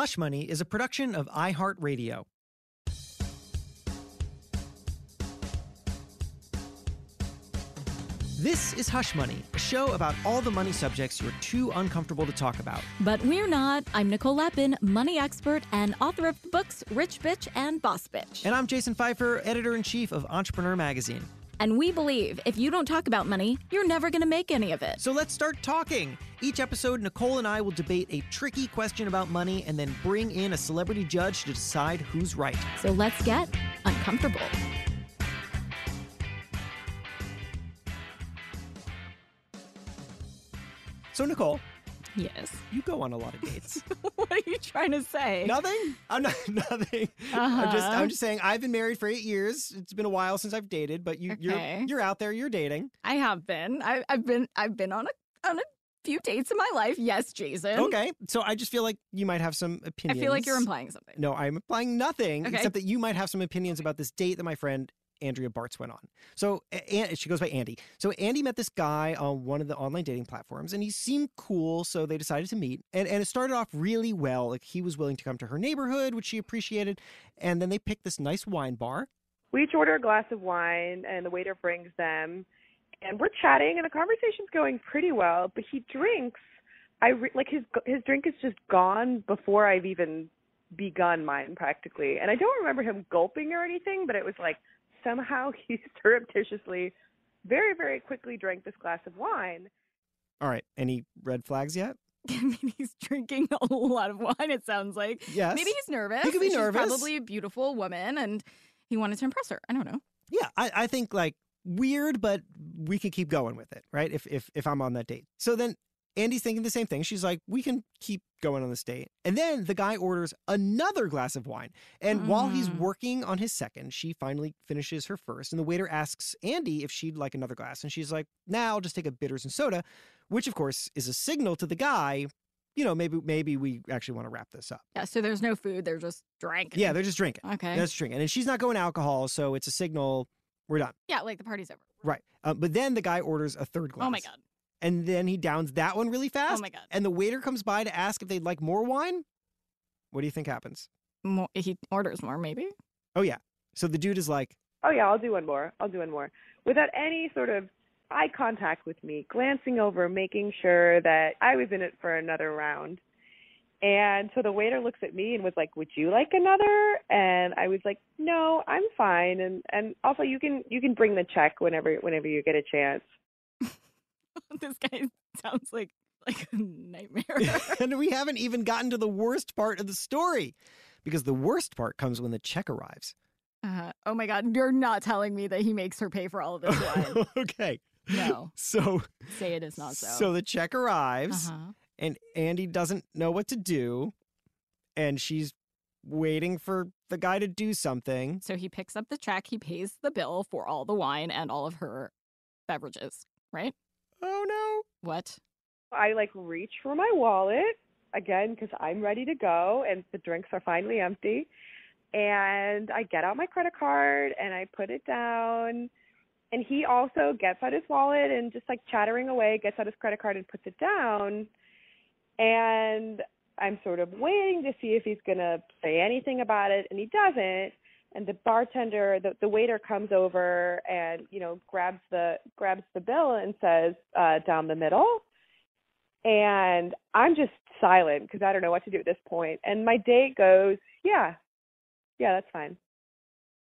Hush Money is a production of iHeartRadio. This is Hush Money, a show about all the money subjects you're too uncomfortable to talk about. But we're not. I'm Nicole Lapin, money expert and author of the books Rich Bitch and Boss Bitch. And I'm Jason Feifer, editor in chief of Entrepreneur Magazine. And we believe if you don't talk about money, you're never going to make any of it. So let's start talking. Each episode, Nicole and I will debate a tricky question about money and then bring in a celebrity judge to decide who's right. So let's get uncomfortable. So, Nicole, Yes. you go on a lot of dates. what are you trying to say? nothing? I'm not nothing. I'm just uh-huh. I'm just saying I've been married for eight years. It's been a while since I've dated, but you Okay. you're you're out there, you're dating. I have been. I, I've been. I've been on a on a few dates in my life. Yes, Jason. Okay. So I just feel like you might have some opinions. I feel like you're implying something. No, I'm implying nothing Okay. except that you might have some opinions about this date that my friend Andrea Bartz went on. So A- An- she goes by Andy. So Andy met this guy on one of the online dating platforms and he seemed cool, so they decided to meet. And and it started off really well. Like he was willing to come to her neighborhood, which she appreciated, and then they picked this nice wine bar. we each order a glass of wine and the waiter brings them and we're chatting and the conversation's going pretty well but he drinks i re- like his his drink is just gone before i've even begun mine practically and i don't remember him gulping or anything but it was like somehow he surreptitiously very very quickly drank this glass of wine All right. Any red flags yet? I mean, he's drinking a lot of wine. It sounds like. Yes. Maybe he's nervous. He could be She's nervous. Probably a beautiful woman, and he wanted to impress her. I don't know. Yeah, I, I think like weird, but we could keep going with it, right? If if if I'm on that date. So then Andy's thinking the same thing. She's like, we can keep going on this date. And then the guy orders another glass of wine. And while he's Mm. working on his second, she finally finishes her first. And the waiter asks Andy if she'd like another glass. And she's like, nah, I'll just take a bitters and soda, which of course is a signal to the guy, you know, maybe maybe we actually want to wrap this up. Yeah. So there's no food. They're just drinking. Yeah, they're just drinking. Okay. Just drinking. And she's not going alcohol, so it's a signal we're done. yeah. Like the party's over. Right. Uh, but then the guy orders a third glass. Oh my god. And then he downs that one really oh fast. Oh my god. And the waiter comes by to ask if they'd like more wine. What do you think happens? More, he orders more, maybe. Oh, yeah. So the dude is like, oh yeah i'll do one more i'll do one more without any sort of eye contact with me glancing over making sure that i was in it for another round and so the waiter looks at me and was like would you like another and i was like no i'm fine and and also you can you can bring the check whenever whenever you get a chance this guy sounds like like a nightmare. and we haven't even gotten to the worst part of the story because the worst part comes when the check arrives. uh, oh my god. You're not telling me that he makes her pay for all of this wine. okay. no. So, Say it is not so. so the check arrives uh-huh. and Andy doesn't know what to do. And she's waiting for the guy to do something. So he picks up the check. He pays the bill for all the wine and all of her beverages. Right? Oh no. What? i like reach for my wallet again because i'm ready to go and the drinks are finally empty and i get out my credit card and i put it down and he also gets out his wallet and just like chattering away gets out his credit card and puts it down and i'm sort of waiting to see if he's going to say anything about it and he doesn't and the bartender the, the waiter comes over and you know grabs the grabs the bill and says uh down the middle and i'm just silent because i don't know what to do at this point. point and my date goes yeah yeah that's fine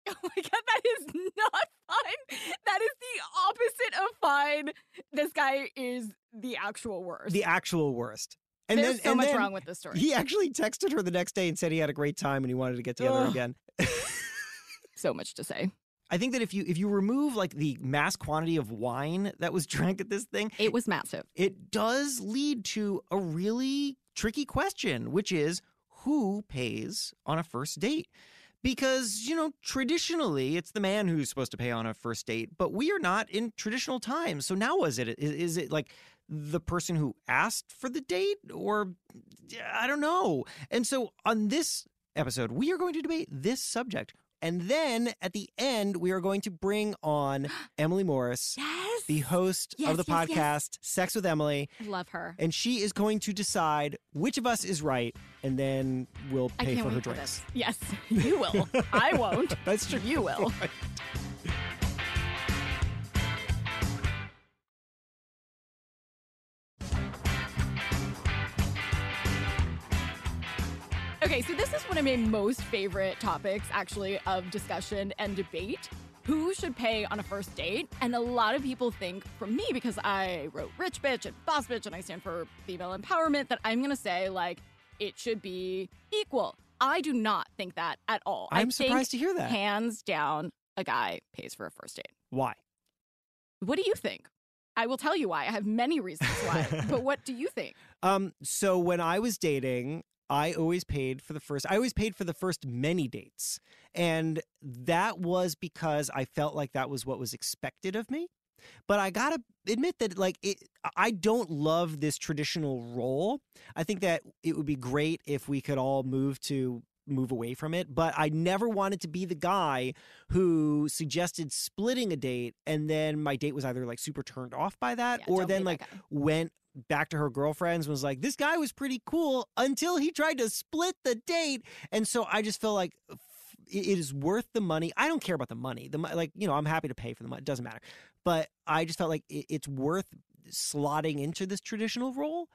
Oh my god, that is not fine. That is the opposite of fine. This guy is the actual worst. The actual worst. And There's then, so and much then wrong with this story. He actually texted her the next day and said he had a great time and he wanted to get together Ugh. again. so much to say. I think that if you if you remove like the mass quantity of wine that was drank at this thing, It was massive. it does lead to a really tricky question, which is who pays on a first date? Because, you know, traditionally it's the man who's supposed to pay on a first date, but we are not in traditional times. So now is it is, is it like the person who asked for the date or I don't know. And so on this episode, we are going to debate this subject. And then at the end, we are going to bring on Emily Morse Yes. the host Yes, of the yes, podcast. Sex with Emily, I love her. and she is going to decide which of us is right, and then we'll pay for her for drinks. this. Yes, you will. I won't. That's true. You will. Okay, so this is one of my most favorite topics, actually, of discussion and debate. Who should pay on a first date? And a lot of people think, from me, because I wrote Rich Bitch and Boss Bitch and I stand for female empowerment, that I'm gonna say, like, it should be equal. I do not think that at all. I'm surprised to hear that. Hands down, a guy pays for a first date. Why? What do you think? I will tell you why. I have many reasons why. but what do you think? Um, so when I was dating, I always paid for the first. I always paid for the first many dates, and that was because I felt like that was what was expected of me. But I gotta admit that, like, it, I don't love this traditional role. I think that it would be great if we could all move to move away from it. But I never wanted to be the guy who suggested splitting a date, and then my date was either like super turned off by that, Yeah, or then like went back to her girlfriends was like, this guy was pretty cool until he tried to split the date. And so I just feel like uh, it it is worth the money. I don't care about the money. The like, you know, I'm happy to pay for the money. It doesn't matter. But I just felt like it, it's worth slotting into this traditional role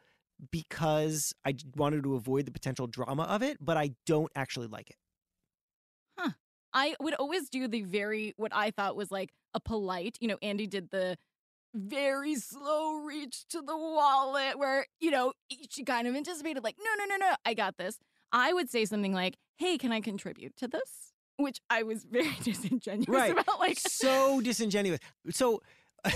because I wanted to avoid the potential drama of it, but I don't actually like it. Huh. I would always do the very what I thought was like a polite, you know, Andy did the very slow reach to the wallet where, you know, she kind of anticipated like, no, no, no, no, I got this. I would say something like, hey, can I contribute to this? Which I was very disingenuous Right. about. Like, so disingenuous. So,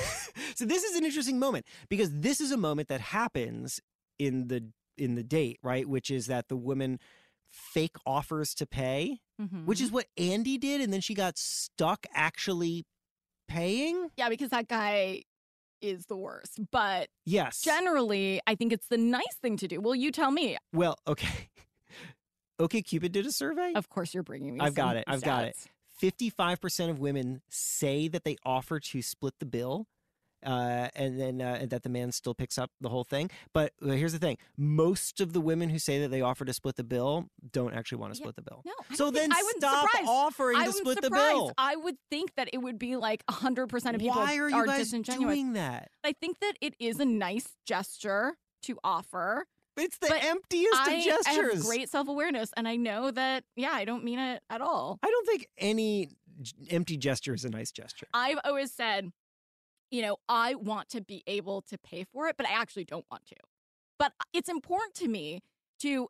so this is an interesting moment because this is a moment that happens in the in the date, right? Which is that the woman fake offers to pay, Mhm. which is what Andy did, and then she got stuck actually paying. yeah, because that guy is the worst. But Yes. generally, I think it's the nice thing to do. Well, you tell me. well, okay. OkCupid did a survey. Of course, you're bringing me. I've got it, I've got it. 55% of women say that they offer to split the bill uh, and then uh, that the man still picks up the whole thing. But uh, here's the thing most of the women who say that they offer to split the bill don't actually want to Yeah, split the bill. No, I So then I wouldn't stop surprise. offering I to split the bill. I would think that it would be like 100% of people Why are you guys disingenuous. doing that? I think that it is a nice gesture to offer. It's the But emptiest I of gestures. have great self awareness, and I know that, yeah, I don't mean it at all. I don't think any empty gesture is a nice gesture. I've always said, you know, I want to be able to pay for it, but I actually don't want to. But uh, it's important to me to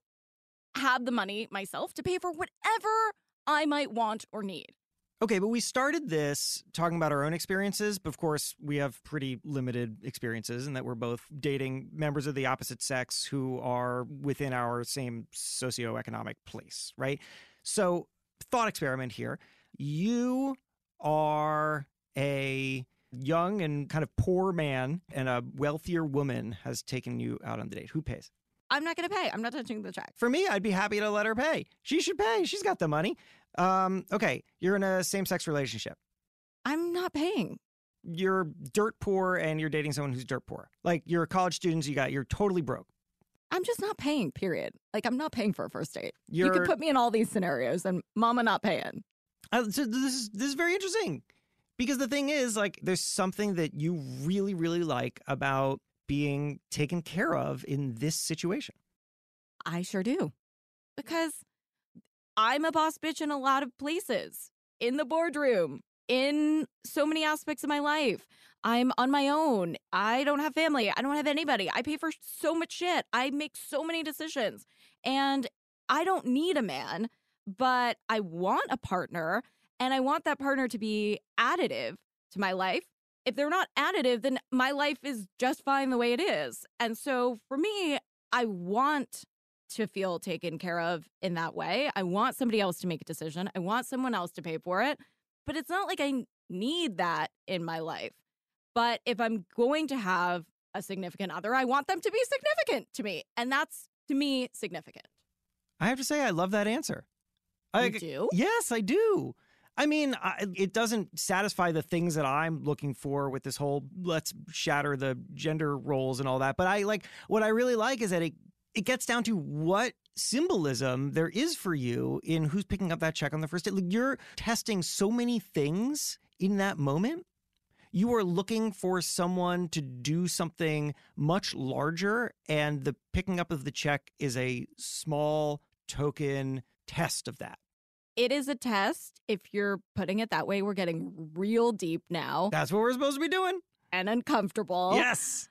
have the money myself to pay for whatever I might want or need. Okay, but we started this talking about our own experiences, but of course, we have pretty limited experiences in that we're both dating members of the opposite sex who are within our same socioeconomic place, right? So, thought experiment here. You are a young and kind of poor man, and a wealthier woman has taken you out on the date. Who pays? I'm not going to pay. I'm not touching the check. For me, I'd be happy to let her pay. She should pay. She's got the money. Um, okay, you're in a same sex relationship I'm not paying. you're dirt poor and you're dating someone who's dirt poor. Like you're a college student, you got you're totally broke. I'm just not paying, period. Like, I'm not paying for a first date. You're you could put me in all these scenarios and mama not paying. uh, so this is this is very interesting because the thing is like there's something that you really really like about being taken care of in this situation. I sure do. Because I'm a boss bitch in a lot of places in the boardroom, in so many aspects of my life. I'm on my own. I don't have family. I don't have anybody. I pay for so much shit. I make so many decisions. And I don't need a man, but I want a partner. And I want that partner to be additive to my life. If they're not additive, then my life is just fine the way it is. And so for me, I want to feel taken care of in that way. I want somebody else to make a decision. I want someone else to pay for it. But it's not like I need that in my life. But if I'm going to have a significant other, I want them to be significant to me. And that's to me significant. I have to say I love that answer. I, You do? Yes, I do. I mean, I, it doesn't satisfy the things that I'm looking for with this whole let's shatter the gender roles and all that. But I like what I really like is that it it gets down to what symbolism there is for you in who's picking up that check on the first date. Like you're testing so many things in that moment. You are looking for someone to do something much larger, and the picking up of the check is a small token test of that. It is a test. If you're putting it that way, we're getting real deep now That's what we're supposed to be doing. and uncomfortable. Yes.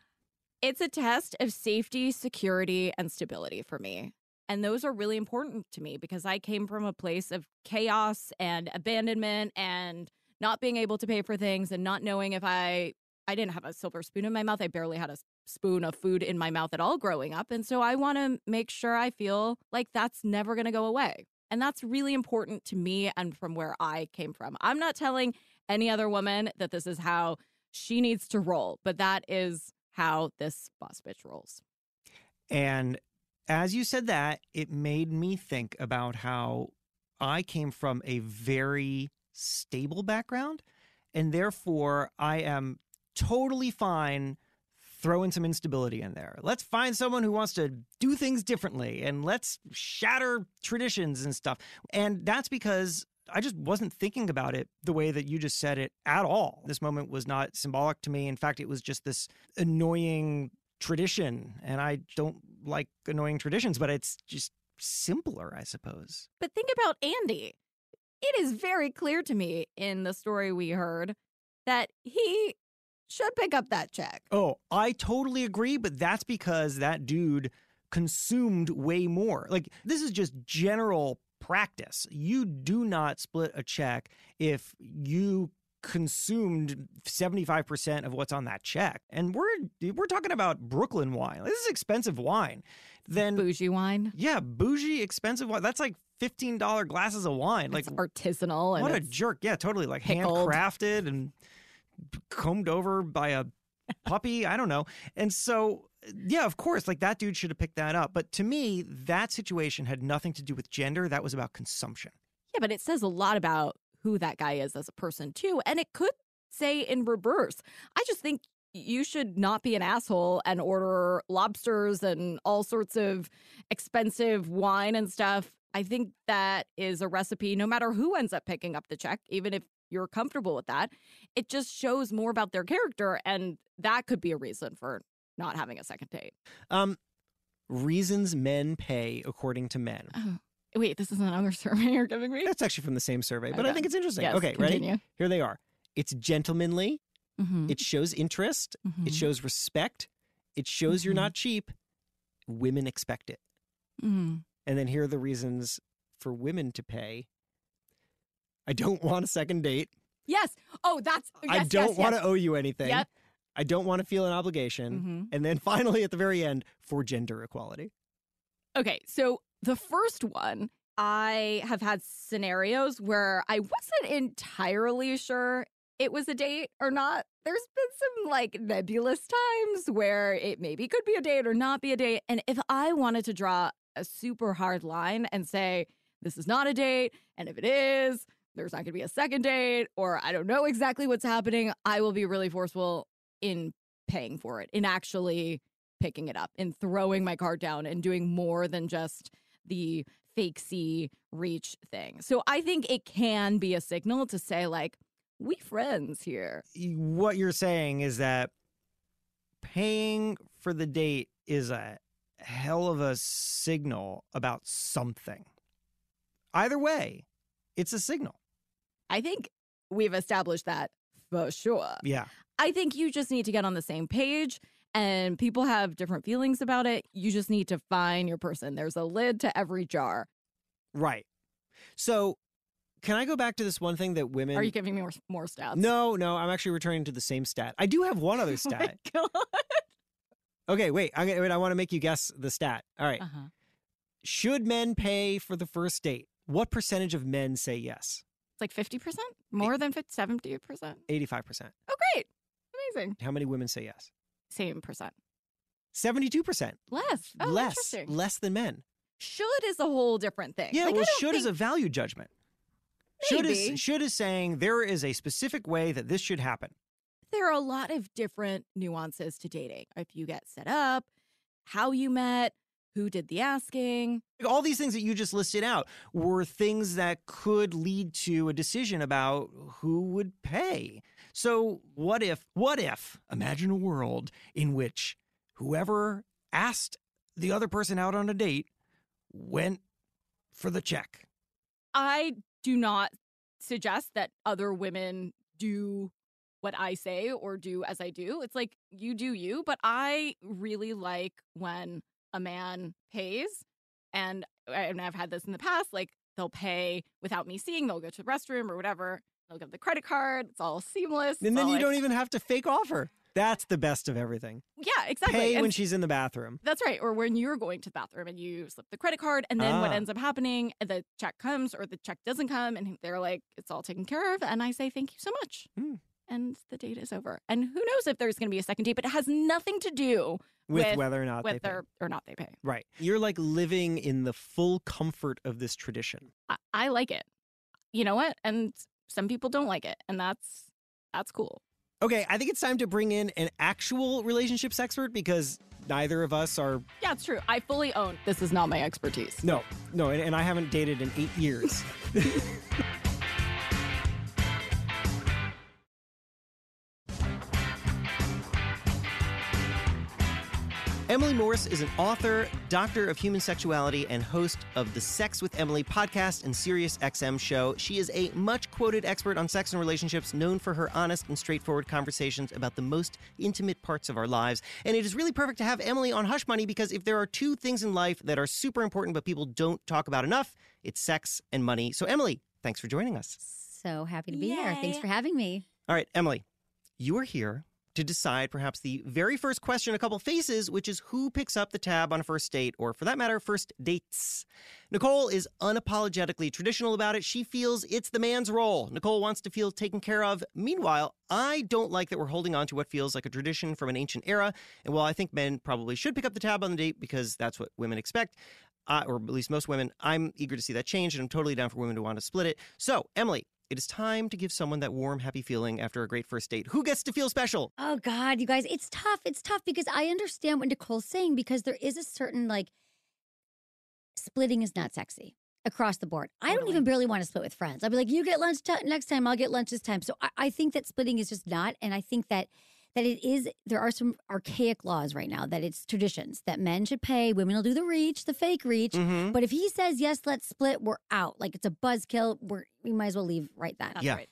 It's a test of safety, security, and stability for me. And those are really important to me because I came from a place of chaos and abandonment and not being able to pay for things and not knowing if I I didn't have a silver spoon in my mouth. I barely had a spoon of food in my mouth at all growing up. And so I want to make sure I feel like that's never going to go away. And that's really important to me and from where I came from. I'm not telling any other woman that this is how she needs to roll, but that is how this boss bitch rolls. And as you said that, it made me think about how I came from a very stable background. And therefore, I am totally fine throwing some instability in there. Let's find someone who wants to do things differently and let's shatter traditions and stuff. And that's because I just wasn't thinking about it the way that you just said it at all. This moment was not symbolic to me. In fact, it was just this annoying tradition. And I don't like annoying traditions, but it's just simpler, I suppose. But think about Andy. It is very clear to me in the story we heard that he should pick up that check. Oh, I totally agree, but that's because that dude consumed way more. Like, this is just general practice. You do not split a check if you consumed 75% of what's on that check. And we're we're talking about Brooklyn wine. This is expensive wine. Then Bougie wine. yeah, bougie expensive wine. That's like $15 glasses of wine. Like artisanal and what a jerk. Yeah, totally. Like pickled. handcrafted and combed over by a puppy. I don't know. And so, yeah, of course, like that dude should have picked that up. But to me, that situation had nothing to do with gender. That was about consumption. Yeah, but it says a lot about who that guy is as a person too, and it could say in reverse. I just think you should not be an asshole and order lobsters and all sorts of expensive wine and stuff. I think that is a recipe no matter who ends up picking up the check, even if you're comfortable with that. It just shows more about their character and that could be a reason for not having a second date. Um, reasons men pay according to men. Oh, wait, this is another survey you're giving me? That's actually from the same survey, but I think it's interesting. Yes, okay, ready? Here they are. It's gentlemanly. Mhm, It shows interest. mhm, It shows respect. It shows you're Mhm. not cheap. Women expect it. And then here are the reasons for women to pay. I don't want a second date. Yes. Oh, that's. I don't yes, want yes. to owe you anything. Yep. I don't want to feel an obligation. Mhm. And then finally, at the very end, for gender equality. Okay, so the first one, I have had scenarios where I wasn't entirely sure it was a date or not. There's been some like nebulous times where it maybe could be a date or not be a date. And if I wanted to draw a super hard line and say, this is not a date, and if it is, there's not going to be a second date, or I don't know exactly what's happening, I will be really forceful in paying for it, in actually picking it up and throwing my card down and doing more than just the fake see reach thing. So I think it can be a signal to say like we friends here. What you're saying is that paying for the date is a hell of a signal about something. Either way, it's a signal. I think we've established that for sure. Yeah. I think you just need to get on the same page and people have different feelings about it. You just need to find your person. There's a lid to every jar. Right. So, can I go back to this one thing that women Are you giving me more, more stats? No, no, I'm actually returning to the same stat. I do have one other Oh my stat. God. Okay, wait. I'm wait, I want to make you guess the stat. All right. Uh-huh. Should men pay for the first date? What percentage of men say yes? It's like 50%? More than 50, 70%? 85%. Oh, great. Amazing. How many women say yes? Same percent. 72%. Less. Oh, less. interesting. Less than men. Should is a whole different thing. Yeah, Like, well, should is a value judgment. Should is should is saying there is a specific way that this should happen. There are a lot of different nuances to dating. If you get set up, how you met, who did the asking. All these things that you just listed out were things that could lead to a decision about who would pay. So, what if, what if, imagine a world in which whoever asked the other person out on a date went for the check? I do not suggest that other women do what I say or do as I do. It's like you do you, but I really like when a man pays and and I've had this in the past like they'll pay without me seeing, they'll go to the restroom or whatever. They'll give the credit card. It's all seamless. And then you like- don't even have to fake offer. That's the best of everything. Yeah, exactly. Pay And when she's in the bathroom. That's right. Or when you're going to the bathroom and you slip the credit card, and then what Ah. ends up happening, the check comes or the check doesn't come, and they're like, it's all taken care of. And I say, thank you so much. Hmm. And the date is over. And who knows if there's going to be a second date, but it has nothing to do With, With- whether or not they pay. or not they pay. Right. You're like living in the full comfort of this tradition. I, I like it. You know what? And some people don't like it. And that's that's cool. Okay, I think it's time to bring in an actual relationships expert because neither of us are. Yeah, it's true. I fully own this is not my expertise. No, no, and, and I haven't dated in eight years. Emily is an author, doctor of human sexuality, and host of the Sex with Emily podcast and Sirius XM show. She is a much quoted expert on sex and relationships, known for her honest and straightforward conversations about the most intimate parts of our lives. And it is really perfect to have Emily on Hush Money because if there are two things in life that are super important but people don't talk about enough, it's sex and money. So, Emily, thanks for joining us. So happy to be here. Thanks for having me. All right, Emily, you are here to decide perhaps the very first question a couple faces, which is who picks up the tab on a first date, or for that matter, first dates. Nicole is unapologetically traditional about it. She feels it's the man's role. Nicole wants to feel taken care of. Meanwhile, I don't like that we're holding on to what feels like a tradition from an ancient era. And while I think men probably should pick up the tab on the date because that's what women expect, uh, or at least most women, I'm eager to see that change, and I'm totally down for women to want to split it. So, Emily, it is time to give someone that warm, happy feeling after a great first date. Who gets to feel special? Oh God, you guys, it's tough. It's tough because I understand what Nicole's saying because there is a certain like splitting is not sexy across the board. I don't even barely want to split with friends. I'll be like, you get lunch ti next time, I'll get lunch this time. So I, I think that splitting is just not, and I think that that it is. There are some archaic laws right now that it's traditions that men should pay, women will do the reach, the fake reach. Mm-hmm. But if he says yes, let's split, we're out. Like it's a buzzkill. We're we might as well leave right then. That's Yeah. right.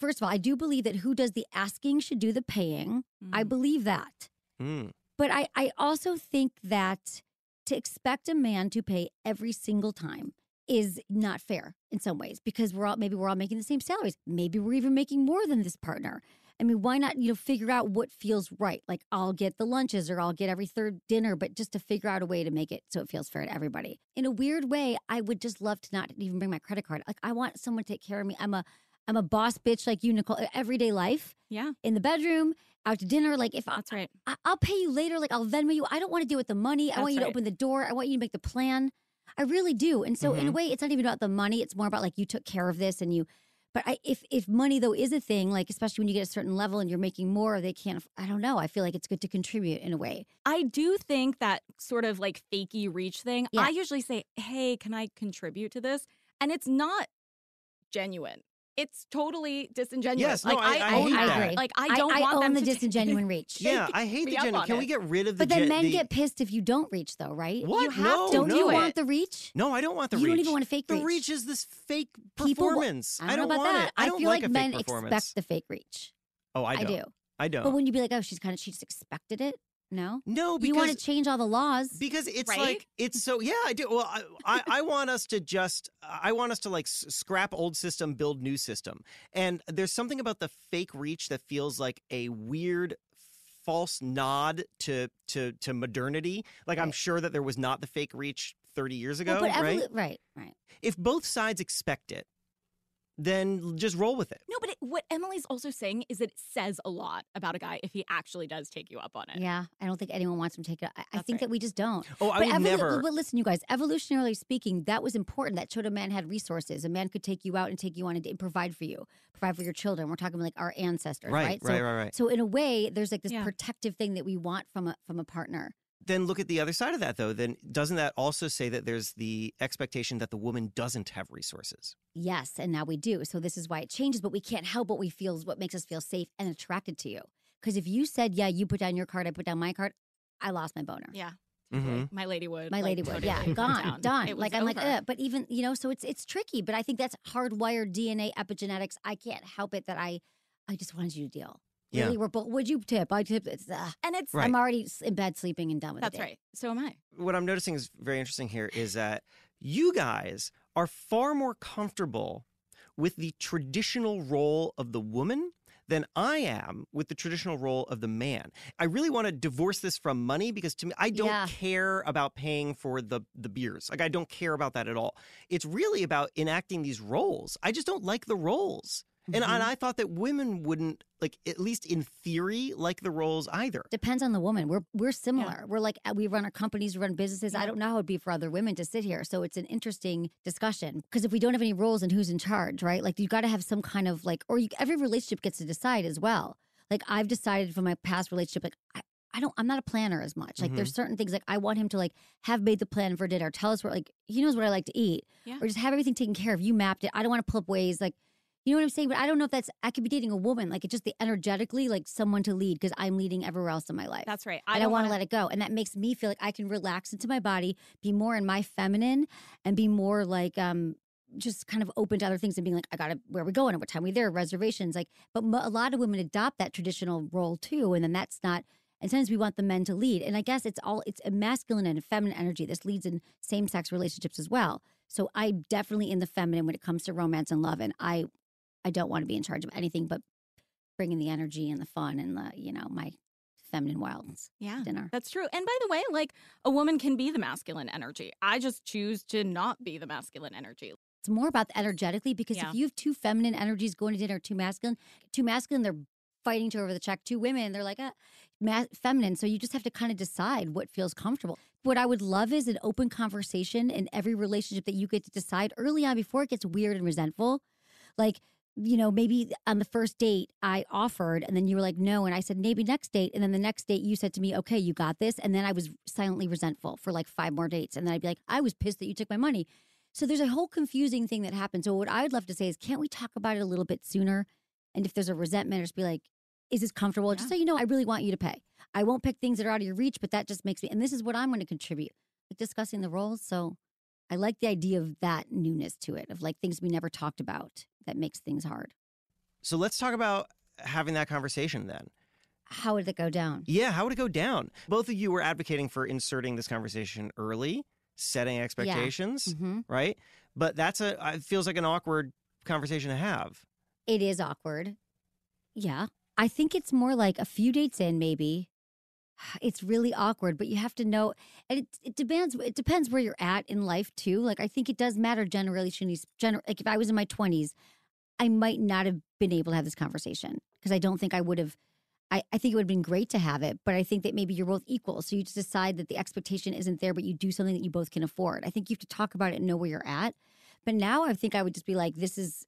First of all, I do believe that who does the asking should do the paying. I Mm. believe that. Mm. But I, I also think that to expect a man to pay every single time is not fair in some ways because we're all maybe we're all making the same salaries. Maybe we're even making more than this partner. I mean, why not, you know, figure out what feels right? Like I'll get the lunches or I'll get every third dinner, but just to figure out a way to make it so it feels fair to everybody. In a weird way, I would just love to not even bring my credit card. Like I want someone to take care of me. I'm a I'm a boss bitch like you, Nicole. Everyday life Yeah, in the bedroom, out to dinner. Like if I, that's right. I- I'll pay you later. Like I'll Venmo you. I don't want to deal with the money. I want That's you to open the door. I want you to make the plan. I really do. And so in a Mhm. way, it's not even about the money. It's more about like you took care of this and you. But I, if if money though is a thing, like especially when you get a certain level and you're making more, they can't. I don't know. I feel like it's good to contribute in a way. I do think that sort of like fakey reach thing. Yeah. I usually say, "Hey, can I contribute to this?" And it's not genuine. It's totally disingenuous. Yes, no, like I- I hate I that. agree. Like I don't I, want own them the to disingenuine reach. Yeah, I hate the up gender. on Can we get rid of the But then gen- men the- get pissed if you don't reach, though, right? What? You have no, to Don't no. you want the reach? No, I don't want the reach. you reach. don't even want a fake reach. the reach. reach is this fake People wa- performance. I don't, know about want that. it. I don't feel like, like, men expect the fake reach. oh, I I, don't. do. I don't. But when you be like, oh, she's kind of, she just expected it. No, no, you want to change all the laws. because it's Right? like it's so yeah i do well I, I i want us to just i want us to like scrap old system build new system and there's something about the fake reach that feels like a weird false nod to to to modernity like i'm sure that there was not the fake reach 30 years ago Well, but right right, right. if both sides expect it then just roll with it. No, but it, what Emily's also saying is that it says a lot about a guy if he actually does take you up on it. Yeah, I don't think anyone wants him to take it. I, I think right. that we just don't. Oh, I but would evolu- never. But listen, you guys, evolutionarily speaking, that was important. That showed a man had resources. A man could take you out and take you on a date and provide for you, provide for your children. We're talking like our ancestors, Right, right? right, so, right, right. So in a way, there's like this Yeah. protective thing that we want from a from a partner. Then look at the other side of that, though. Then doesn't that also say that there's the expectation that the woman doesn't have resources? Yes, and now we do. So this is why it changes, but we can't help what we feel is what makes us feel safe and attracted to you. Because if you said, "Yeah, you put down your card, I put down my card," I lost my boner. Yeah. Mhm. My lady would. My like, lady would, totally yeah, put gone, down. done. It was Like I'm like. Ugh. but even you know, so it's it's tricky. But I think that's hardwired DNA epigenetics. I can't help it that I, I just wanted you to deal. Yeah. Really, we're both. Would you tip? I tip. It's. Uh, and it's Right. I'm already in bed sleeping and done with that's the day. right. So am I. What I'm noticing is very interesting here is that you guys are far more comfortable with the traditional role of the woman than I am with the traditional role of the man. I really want to divorce this from money because to me I don't Yeah. care about paying for the the beers. Like I don't care about that at all. It's really about enacting these roles. I just don't like the roles. And, Mhm. and I thought that women wouldn't like at least in theory like the roles either. Depends on the woman. We're we're similar. We're like we run our companies, we run businesses. I don't know how it'd be for other women to sit here. So it's an interesting discussion because if we don't have any roles and who's in charge, right? Like you got to have some kind of like, or you, every relationship gets to decide as well. Like I've decided from my past relationship, like I, I don't, I'm not a planner as much. Like there's certain things like I want him to like have made the plan for dinner, tell us where like he knows what I like to eat, Yeah. or just have everything taken care of. You mapped it. I don't want to pull up Waze like. You know what I'm saying? But I don't know if that's I could be dating a woman, like it's just the energetically, like someone to lead because I'm leading everywhere else in my life. That's right. I, I don't want to let it go. And that makes me feel like I can relax into my body, be more in my feminine, and be more like um just kind of open to other things and being like, I gotta where are we going and what time are we there, reservations. Like, but a lot of women adopt that traditional role too, and then that's not. And sometimes we want the men to lead, and I guess it's all it's a masculine and a feminine energy. This leads in same sex relationships as well. So I'm definitely in the feminine when it comes to romance and love, and I I don't want to be in charge of anything but bringing the energy and the fun and the you know my feminine wilds Yeah. dinner. That's true. And by the way, like a woman can be the masculine energy. I just choose to not be the masculine energy. It's more about the energetically because Yeah. if you have two feminine energies going to dinner, two masculine, two masculine, they're fighting to over the check. Two women, they're like ah, ma- feminine. So you just have to kind of decide what feels comfortable. What I would love is an open conversation in every relationship that you get to decide early on before it gets weird and resentful. Like, you know, maybe on the first date I offered and then you were like, no. And I said, maybe next date. And then the next date you said to me, okay, you got this. And then I was silently resentful for like five more dates. And then I'd be like, I was pissed that you took my money. So there's a whole confusing thing that happens. So what I would love to say is, can't we talk about it a little bit sooner? And if there's a resentment, or just be like, is this comfortable? Just so you know, I really want you to pay. I won't pick things that are out of your reach, but that just makes me. And this is what I'm going to contribute, like discussing the roles. So I like the idea of that newness to it, of like things we never talked about that makes things hard. So let's talk about having that conversation then. How would it go down? Yeah, how would it go down? Both of you were advocating for inserting this conversation early, setting expectations, hmm right? But that's a it feels like an awkward conversation to have. It is awkward. Yeah. I think it's more like a few dates in, maybe. It's really awkward, but you have to know, and it, it depends. It depends where you're at in life too. Like I think it does matter generation. Gener- like if I was in my twenties, I might not have been able to have this conversation because I don't think I would have. I, I think it would have been great to have it, but I think that maybe you're both equal. So you just decide that the expectation isn't there, but you do something that you both can afford. I think you have to talk about it and know where you're at. But now I think I would just be like, this is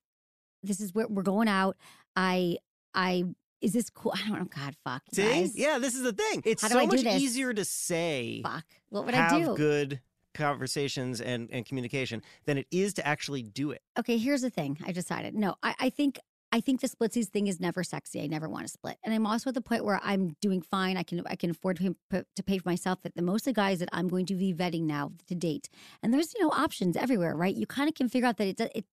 this is where we're going out. I I is this cool? I don't know. God, fuck. See? Guys. Yeah, this is the thing. It's How do so I do much this? easier to say Fuck. What would have I do? good conversations and, and communication than it is to actually do it. Okay, here's the thing. I decided. No, I, I think I think the splitsies thing is never sexy. I never want to split, and I'm also at the point where I'm doing fine. I can I can afford to pay, to pay for myself. That the most of the guys that I'm going to be vetting now to date, and there's you know options everywhere, right? You kind of can figure out that it it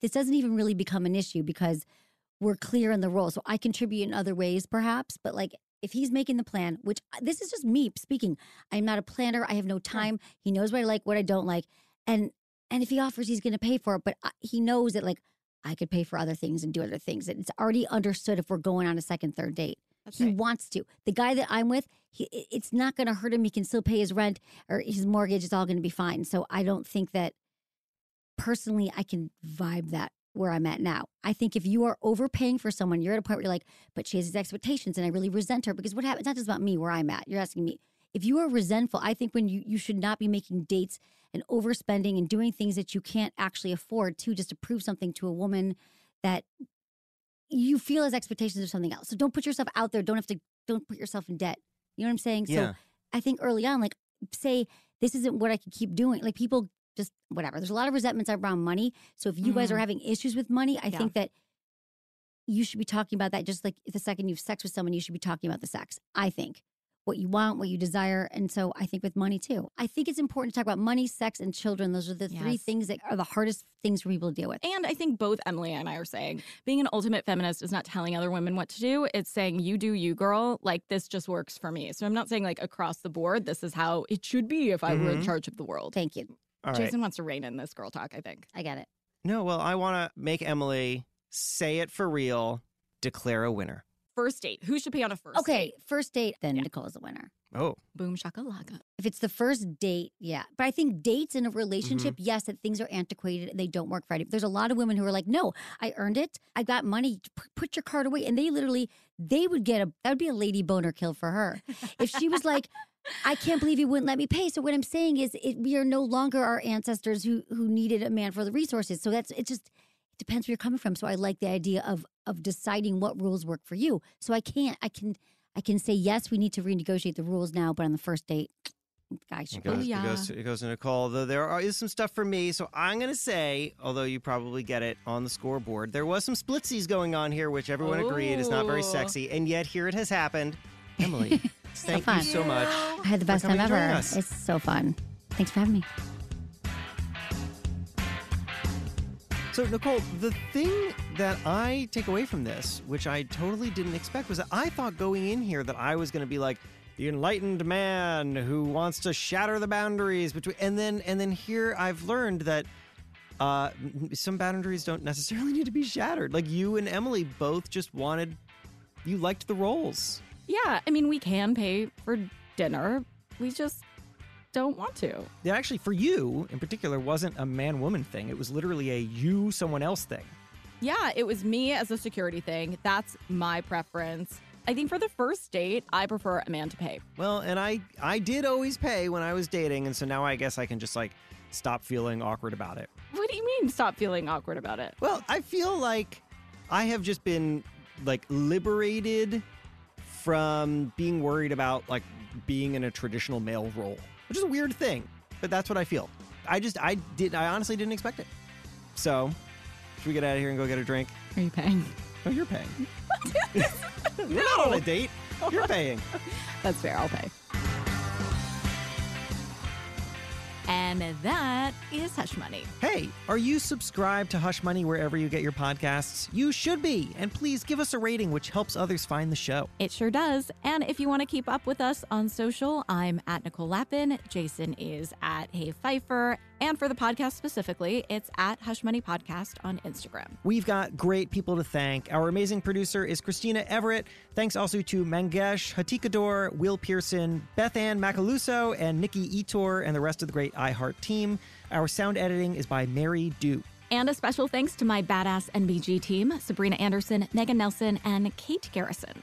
this doesn't even really become an issue because we're clear in the role. So I contribute in other ways, perhaps, but like. If he's making the plan, which uh, this is just me speaking, I'm not a planner. I have no time. He knows what I like, what I don't like, and and if he offers, he's going to pay for it. But I, he knows that like I could pay for other things and do other things. It's already understood if we're going on a second, third date. That's he right. wants to. The guy that I'm with, he, it's not going to hurt him. He can still pay his rent or his mortgage. It's all going to be fine. So I don't think that personally I can vibe that where I'm at now. I think if you are overpaying for someone, you're at a point where you're like, but she has these expectations and I really resent her because what happens, not just about me where I'm at. You're asking me. If you are resentful, I think when you, you should not be making dates and overspending and doing things that you can't actually afford to just to prove something to a woman that you feel as expectations of something else. So don't put yourself out there. Don't have to, don't put yourself in debt. You know what I'm saying? Yeah. So I think early on, like, say, this isn't what I can keep doing. Like, people just, whatever. There's a lot of resentments around money. So if you guys are Mhm. having issues with money, I Yeah. think that you should be talking about that just like the second you've sex with someone, you should be talking about the sex. I think what you want, what you desire. And so I think with money too. I think it's important to talk about money, sex, and children. Those are the three things that are the hardest things for people to deal with. And I think both Emily and I are saying being an ultimate feminist is not telling other women what to do. It's saying, you do you, girl. Like, this just works for me. So I'm not saying, like, across the board, this is how it should be if I were in Mhm. charge of the world. Thank you. All right. Jason wants to rein in this girl talk, I think. I get it. No, well, I want to make Emily say it for real, declare a winner. First date. Who should pay on a first Okay, date? first date, then Yeah. Nicole is the winner. Oh, Boom shakalaka. If it's the first date, yeah. But I think dates in a relationship, Mm-hmm. yes, that things are antiquated and they don't work right. There's a lot of women who are like, no, I earned it. I got money. P- Put your card away. And they literally, they would get a, that would be a lady boner kill for her. if she was like, I can't believe you wouldn't let me pay. So what I'm saying is, it, we are no longer our ancestors who who needed a man for the resources. So that's it. Just it depends where you're coming from. So I like the idea of of deciding what rules work for you. So I can't. I can. I can say yes. We need to renegotiate the rules now. But on the first date, guys, it goes, Booyah. it goes, to, it goes to Nicole. Though there are, is some stuff for me, so I'm going to say, although you probably get it on the scoreboard, there was some splitsies going on here, which everyone agreed is not very oh. sexy, and yet here it has happened. Emily, thank fun. you so much. I had the best time ever. It's so fun. Thanks for having me. So, Nicole, the thing that I take away from this, which I totally didn't expect, was that I thought going in here that I was going to be like the enlightened man who wants to shatter the boundaries between, and then and then here I've learned that uh, some boundaries don't necessarily need to be shattered. Like you and Emily both just wanted, you liked the roles. Yeah, I mean, we can pay for dinner. We just don't want to. It actually, for you in particular, wasn't a man woman thing. It was literally a you someone else thing. Yeah, it was me as a security thing. That's my preference. I think for the first date, I prefer a man to pay. Well, and I I did always pay when I was dating, and so now I guess I can just like stop feeling awkward about it. What do you mean stop feeling awkward about it? Well, I feel like I have just been like liberated from being worried about like being in a traditional male role, which is a weird thing, but that's what I feel. I just I did I honestly didn't expect it. So, should we get out of here and go get a drink? Are you paying? Oh, you're paying. We're not on a date. You're paying. That's fair, I'll pay. And that is Hush Money. Hey, are you subscribed to Hush Money wherever you get your podcasts? You should be. And please give us a rating, which helps others find the show. It sure does. And if you want to keep up with us on social, I'm at Nicole Lapin. Jason is at Hey Feifer. And for the podcast specifically, it's at Hush Money Podcast on Instagram. We've got great people to thank. Our amazing producer is Christina Everett. Thanks also to Mangesh Hattikudur, Will Pearson, Beth Ann Macaluso, and Nikki Ettore, and the rest of the great iHeart team. Our sound editing is by Mary Duke. And a special thanks to my badass NBG team Sabrina Anderson, Megan Nelson, and Kate Garrison.